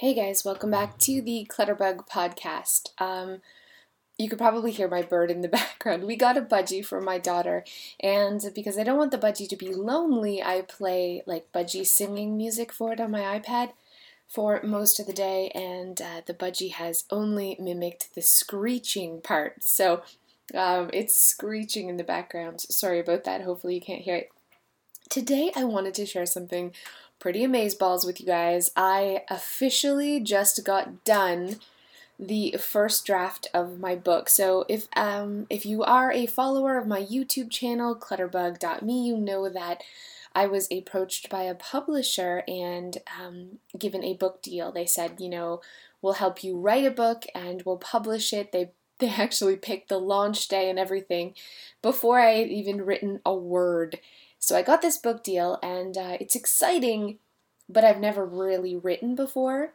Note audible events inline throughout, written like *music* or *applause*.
Hey guys, welcome back to the Clutterbug podcast. Um, you could probably hear my bird in the *laughs* background. We got a budgie for my daughter, and because I don't want the budgie to be lonely, I play like budgie singing music for it on my iPad for most of the day, and uh, the budgie has only mimicked the screeching part. So um, it's screeching in the background. Sorry about that. Hopefully, you can't hear it. Today, I wanted to share something pretty amazeballs with you guys. I officially just got done the first draft of my book. So if um if you are a follower of my YouTube channel clutterbug.me, you know that I was approached by a publisher and um, given a book deal. They said, you know, we'll help you write a book and we'll publish it. They *laughs* they actually picked the launch day and everything before I had even written a word. So I got this book deal, and uh, it's exciting, but I've never really written before.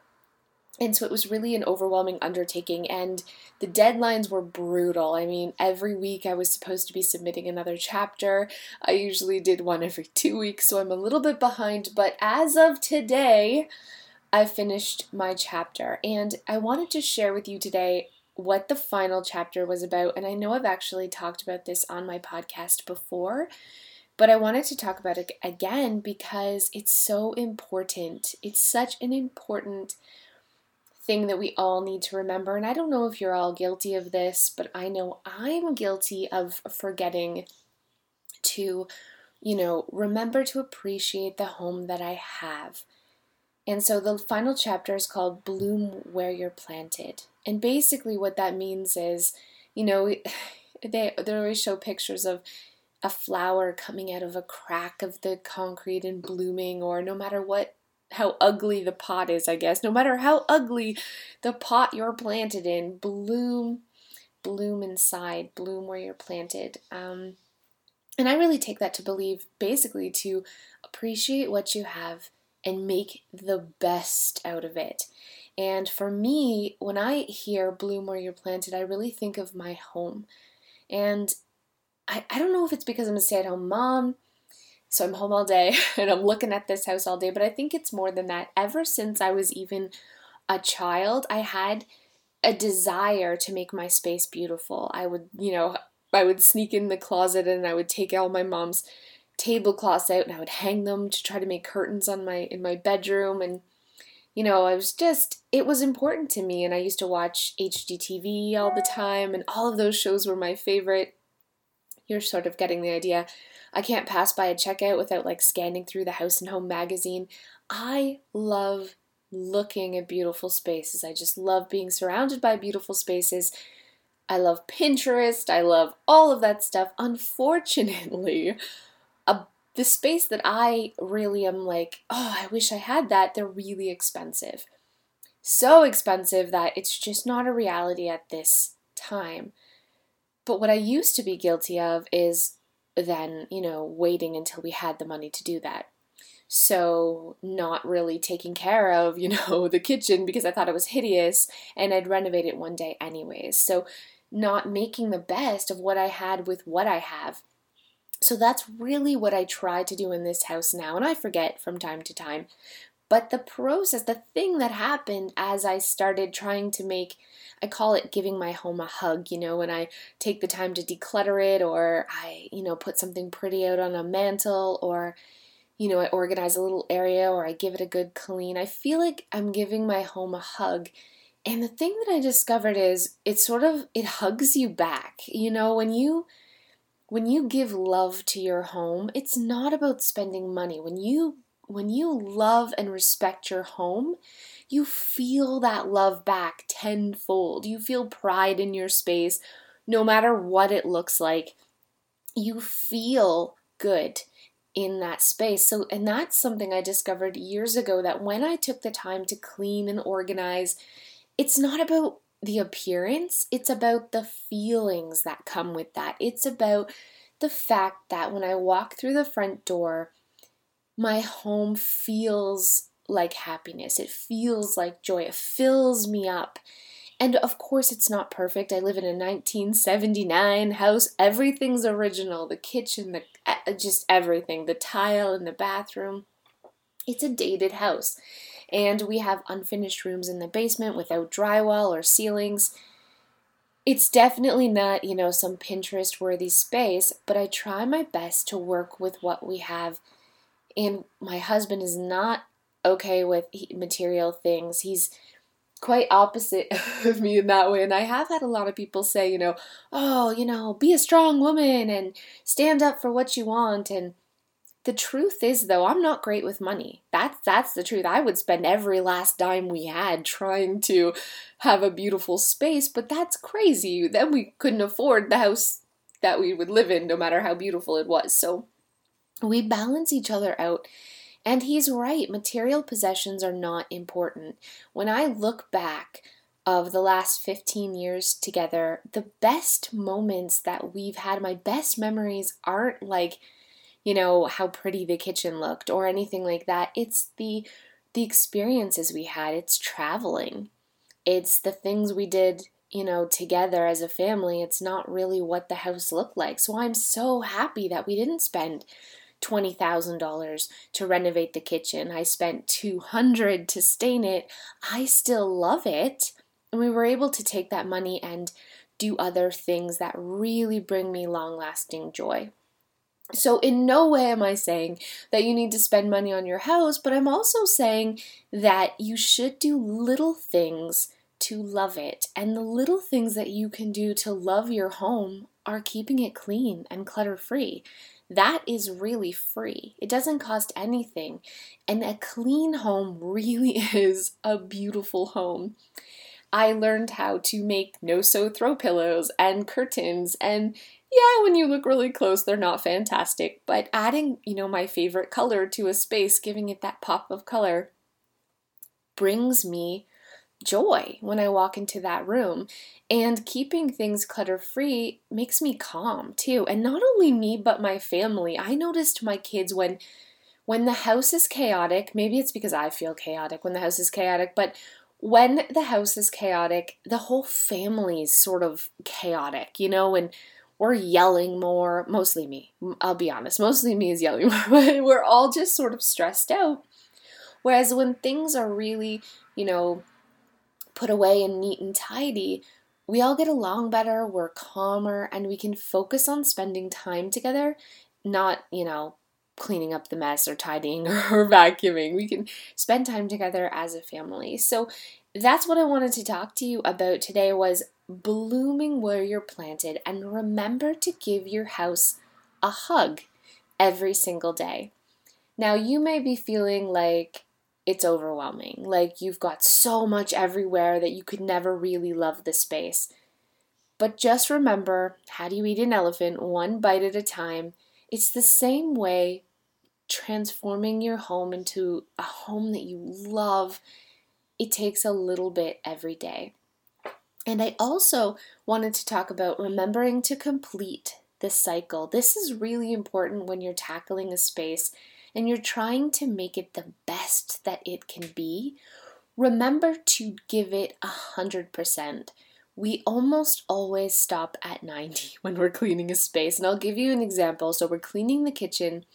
And so it was really an overwhelming undertaking, and the deadlines were brutal. I mean, every week I was supposed to be submitting another chapter. I usually did one every *laughs* two weeks, so I'm a little bit behind, but as of today, I finished my chapter, and I wanted to share with you today what the final chapter was about. And I know I've actually talked about this on my podcast before, but I wanted to talk about it again because it's so important. It's such an important thing that we all need to remember. And I don't know if you're all guilty of this, but I know I'm guilty of forgetting to, you know, remember to appreciate the home that I have. And so the final chapter is called Bloom Where You're Planted. And basically, what that means is, you know, *laughs* they, they always show pictures of a flower coming out of a crack of the concrete and blooming, or no matter what, how ugly the pot is, I guess, no matter how ugly the pot you're planted in, bloom, bloom inside, bloom where you're planted. Um, and I really take that to believe basically to appreciate what you have and make the best out of it. And for me, when I hear bloom where you're planted, I really think of my home. And I, I don't know if it's because I'm a stay at home mom, so I'm home all day *laughs* and I'm looking at this house all day, but I think it's more than that. Ever since I was even a child, I had a desire to make my space beautiful. I would, you know, I would sneak in the closet and I would take all my mom's tablecloths out and I would hang them to try to make curtains on my in my bedroom and you know, I was just it was important to me and I used to watch HGTV all the time and all of those shows were my favorite you're sort of getting the idea. I can't pass by a checkout without like scanning through the House and Home magazine. I love looking at beautiful spaces. I just love being surrounded by beautiful spaces. I love Pinterest. I love all of that stuff. Unfortunately, a, the space that I really am like, oh, I wish I had that, they're really expensive. So expensive that it's just not a reality at this time. But what I used to be guilty of is then, you know, waiting until we had the money to do that. So, not really taking care of, you *laughs* know, the kitchen because I thought it was hideous and I'd renovate it one day anyways. So, not making the best of what I had with what I have. So, that's really what I try to do in this house now. And I forget from time to time. But the process, the thing that happened as I started trying to make, I call it giving my home a hug, you know, when I take the time to declutter it or I, you know, put something pretty out on a mantle or, you know, I organize a little area or I give it a good clean. I feel like I'm giving my home a hug. And the thing that I discovered is it sort of it hugs you back. You know, when you when you give love to your home, it's not about spending money. When you when you love and respect your home, you feel that love back tenfold. You feel pride in your space, no matter what it looks like. You feel good in that space. So, and that's something I discovered years ago that when I took the time to clean and organize, it's not about the appearance, it's about the feelings that come with that. It's about the fact that when I walk through the front door, my home feels like happiness. It feels like joy. It fills me up. And of course, it's not perfect. I live in a 1979 house. Everything's original the kitchen, the, uh, just everything, the tile in the bathroom. It's a dated house. and we have unfinished rooms in the basement without drywall or ceilings. It's definitely not, you know, some Pinterest worthy space, but I try my best to work with what we have. And my husband is not okay with material things. He's quite opposite *laughs* of me in that way. And I have had a lot of people say, you know, oh, you know, be a strong woman and stand up for what you want. And the truth is though, I'm not great with money. That's that's the truth. I would spend every last dime we had trying to have a beautiful space, but that's crazy. Then we couldn't afford the house that we would live in no matter how beautiful it was. So we balance each other out. And he's right, material possessions are not important. When I look back of the last 15 years together, the best moments that we've had, my best memories aren't like you know, how pretty the kitchen looked or anything like that. It's the the experiences we had. It's traveling. It's the things we did, you know, together as a family. It's not really what the house looked like. So I'm so happy that we didn't spend $20,000 to renovate the kitchen. I spent 200 to stain it. I still love it. And we were able to take that money and do other things that really bring me long-lasting joy. So, in no way am I saying that you need to spend money on your house, but I'm also saying that you should do little things to love it. And the little things that you can do to love your home are keeping it clean and clutter free. That is really free. It doesn't cost anything. And a clean home really *laughs* is a beautiful home. I learned how to make no sew throw pillows and curtains and yeah, when you look really close, they're not fantastic, but adding, you know, my favorite color to a space, giving it that pop of color, brings me joy when I walk into that room. And keeping things clutter free makes me calm too. And not only me, but my family. I noticed my kids when when the house is chaotic, maybe it's because I feel chaotic when the house is chaotic, but when the house is chaotic, the whole family is sort of chaotic, you know, and we're yelling more, mostly me. I'll be honest, mostly me is yelling *laughs* more, but we're all just sort of stressed out. Whereas when things are really, you know, put away and neat and tidy, we all get along better, we're calmer, and we can focus on spending time together, not, you know, cleaning up the mess or tidying *laughs* or vacuuming. We can spend time together as a family. So that's what I wanted to talk to you about today was blooming where you're planted and remember to give your house a hug every single day. Now, you may be feeling like it's overwhelming, like you've got so much everywhere that you could never really love the space. But just remember how do you eat an elephant? One bite at a time. It's the same way transforming your home into a home that you love. It takes a little bit every day. And I also wanted to talk about remembering to complete the cycle. This is really important when you're tackling a space and you're trying to make it the best that it can be. Remember to give it a hundred percent. We almost always stop at 90 *laughs* when we're cleaning a space. And I'll give you an example. So we're cleaning the kitchen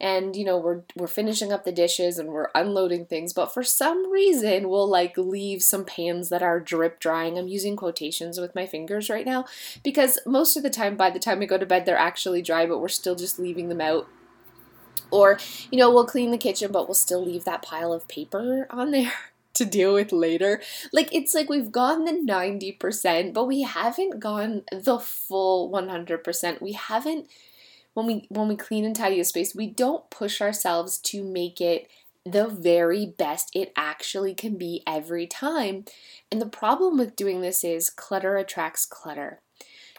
and you know we're we're finishing up the dishes and we're unloading things but for some reason we'll like leave some pans that are drip drying i'm using quotations with my fingers right now because most of the time by the time we go to bed they're actually dry but we're still just leaving them out or you know we'll clean the kitchen but we'll still leave that pile of paper on there *laughs* to deal with later. Like it's like we've gone the 90%, but we haven't gone the full 100%. We haven't when we when we clean and tidy a space, we don't push ourselves to make it the very best it actually can be every time. And the problem with doing this is clutter attracts clutter.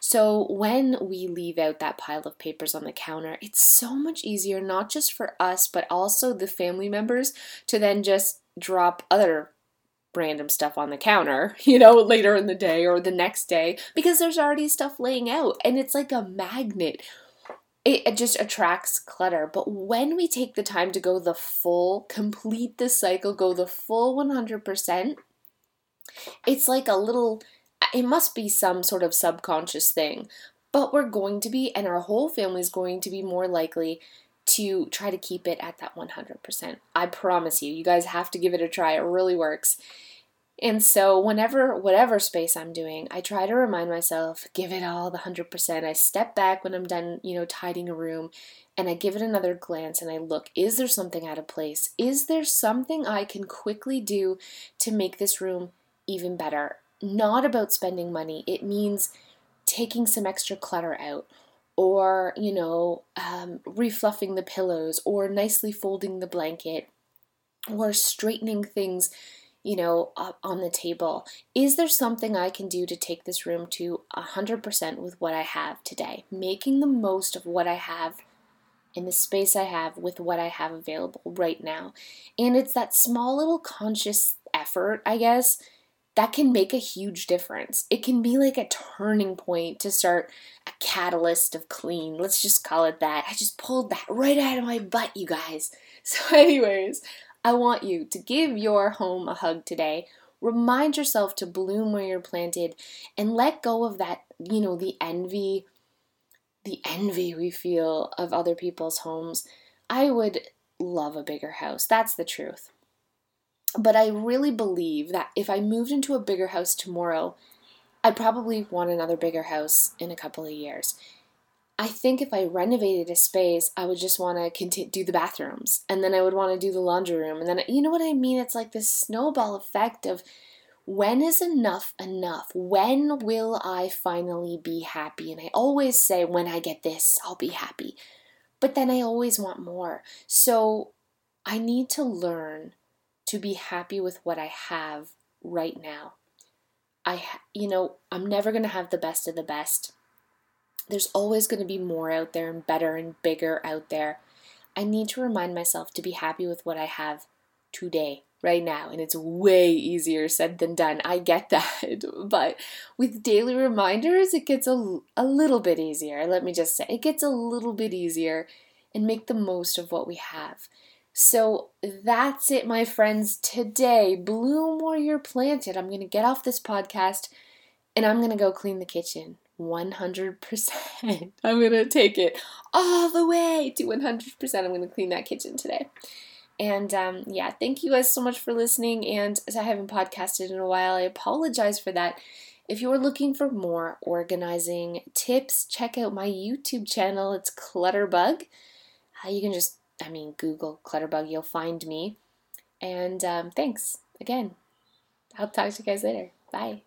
So when we leave out that pile of papers on the counter, it's so much easier, not just for us, but also the family members to then just drop other random stuff on the counter, *laughs* you know, later in the day or the next day because there's already stuff laying out. And it's like a magnet it, just attracts clutter. But when we take the time to go the full, complete the cycle, go the full 100%, it's like a little, it must be some sort of subconscious thing. But we're going to be, and our whole family is going to be more likely to try to keep it at that 100%. I promise you, you guys have to give it a try. It really works. And so, whenever, whatever space I'm doing, I try to remind myself, give it all the 100%. I step back when I'm done, you know, tidying a room and I give it another glance and I look, is there something out of place? Is there something I can quickly do to make this room even better? Not about spending money, it means taking some extra clutter out or, you know, um, refluffing the pillows or nicely folding the blanket or straightening things you know, on the table. Is there something I can do to take this room to a 100% with what I have today? Making the most of what I have in the space I have with what I have available right now. And it's that small little conscious effort, I guess, that can make a huge difference. It can be like a turning point to start a catalyst of clean. Let's just call it that. I just pulled that right out of my butt, you guys. *laughs* So, anyways, I want you to give your home a hug today. Remind yourself to bloom where you're planted and let go of that, you know, the envy, the envy we feel of other people's homes. I would love a bigger house. That's the truth. But I really believe that if I moved into a bigger house tomorrow, I'd probably want another bigger house in a couple of years. I think if I renovated a space, I would just want to do the bathrooms, and then I would want to do the laundry room, and then you know what I mean? It's like this snowball effect of when is enough enough? When will I finally be happy? And I always say, when I get this, I'll be happy. But then I always want more. So I need to learn to be happy with what I have right now. I, you know, I'm never going to have the best of the best. There's always going to be more out there and better and bigger out there. I need to remind myself to be happy with what I have today, right now. And it's way easier said than done. I get *laughs* that. But with daily reminders, it gets a, a little bit easier. Let me just say, it gets a little bit easier and make the most of what we have. So that's it, my friends. Today, bloom where you're planted. I'm going to get off this podcast and I'm going to go clean the kitchen. 100%. *laughs* I'm going to take it all the way to 100%. I'm going to clean that kitchen today. And um, yeah, thank you guys so much for listening. And as I haven't podcasted in a while, I apologize for that. If you're looking for more organizing tips, check out my YouTube channel. It's Clutterbug. Uh, you can just, I mean, Google Clutterbug, you'll find me. And um, thanks again. I'll talk to you guys later. Bye.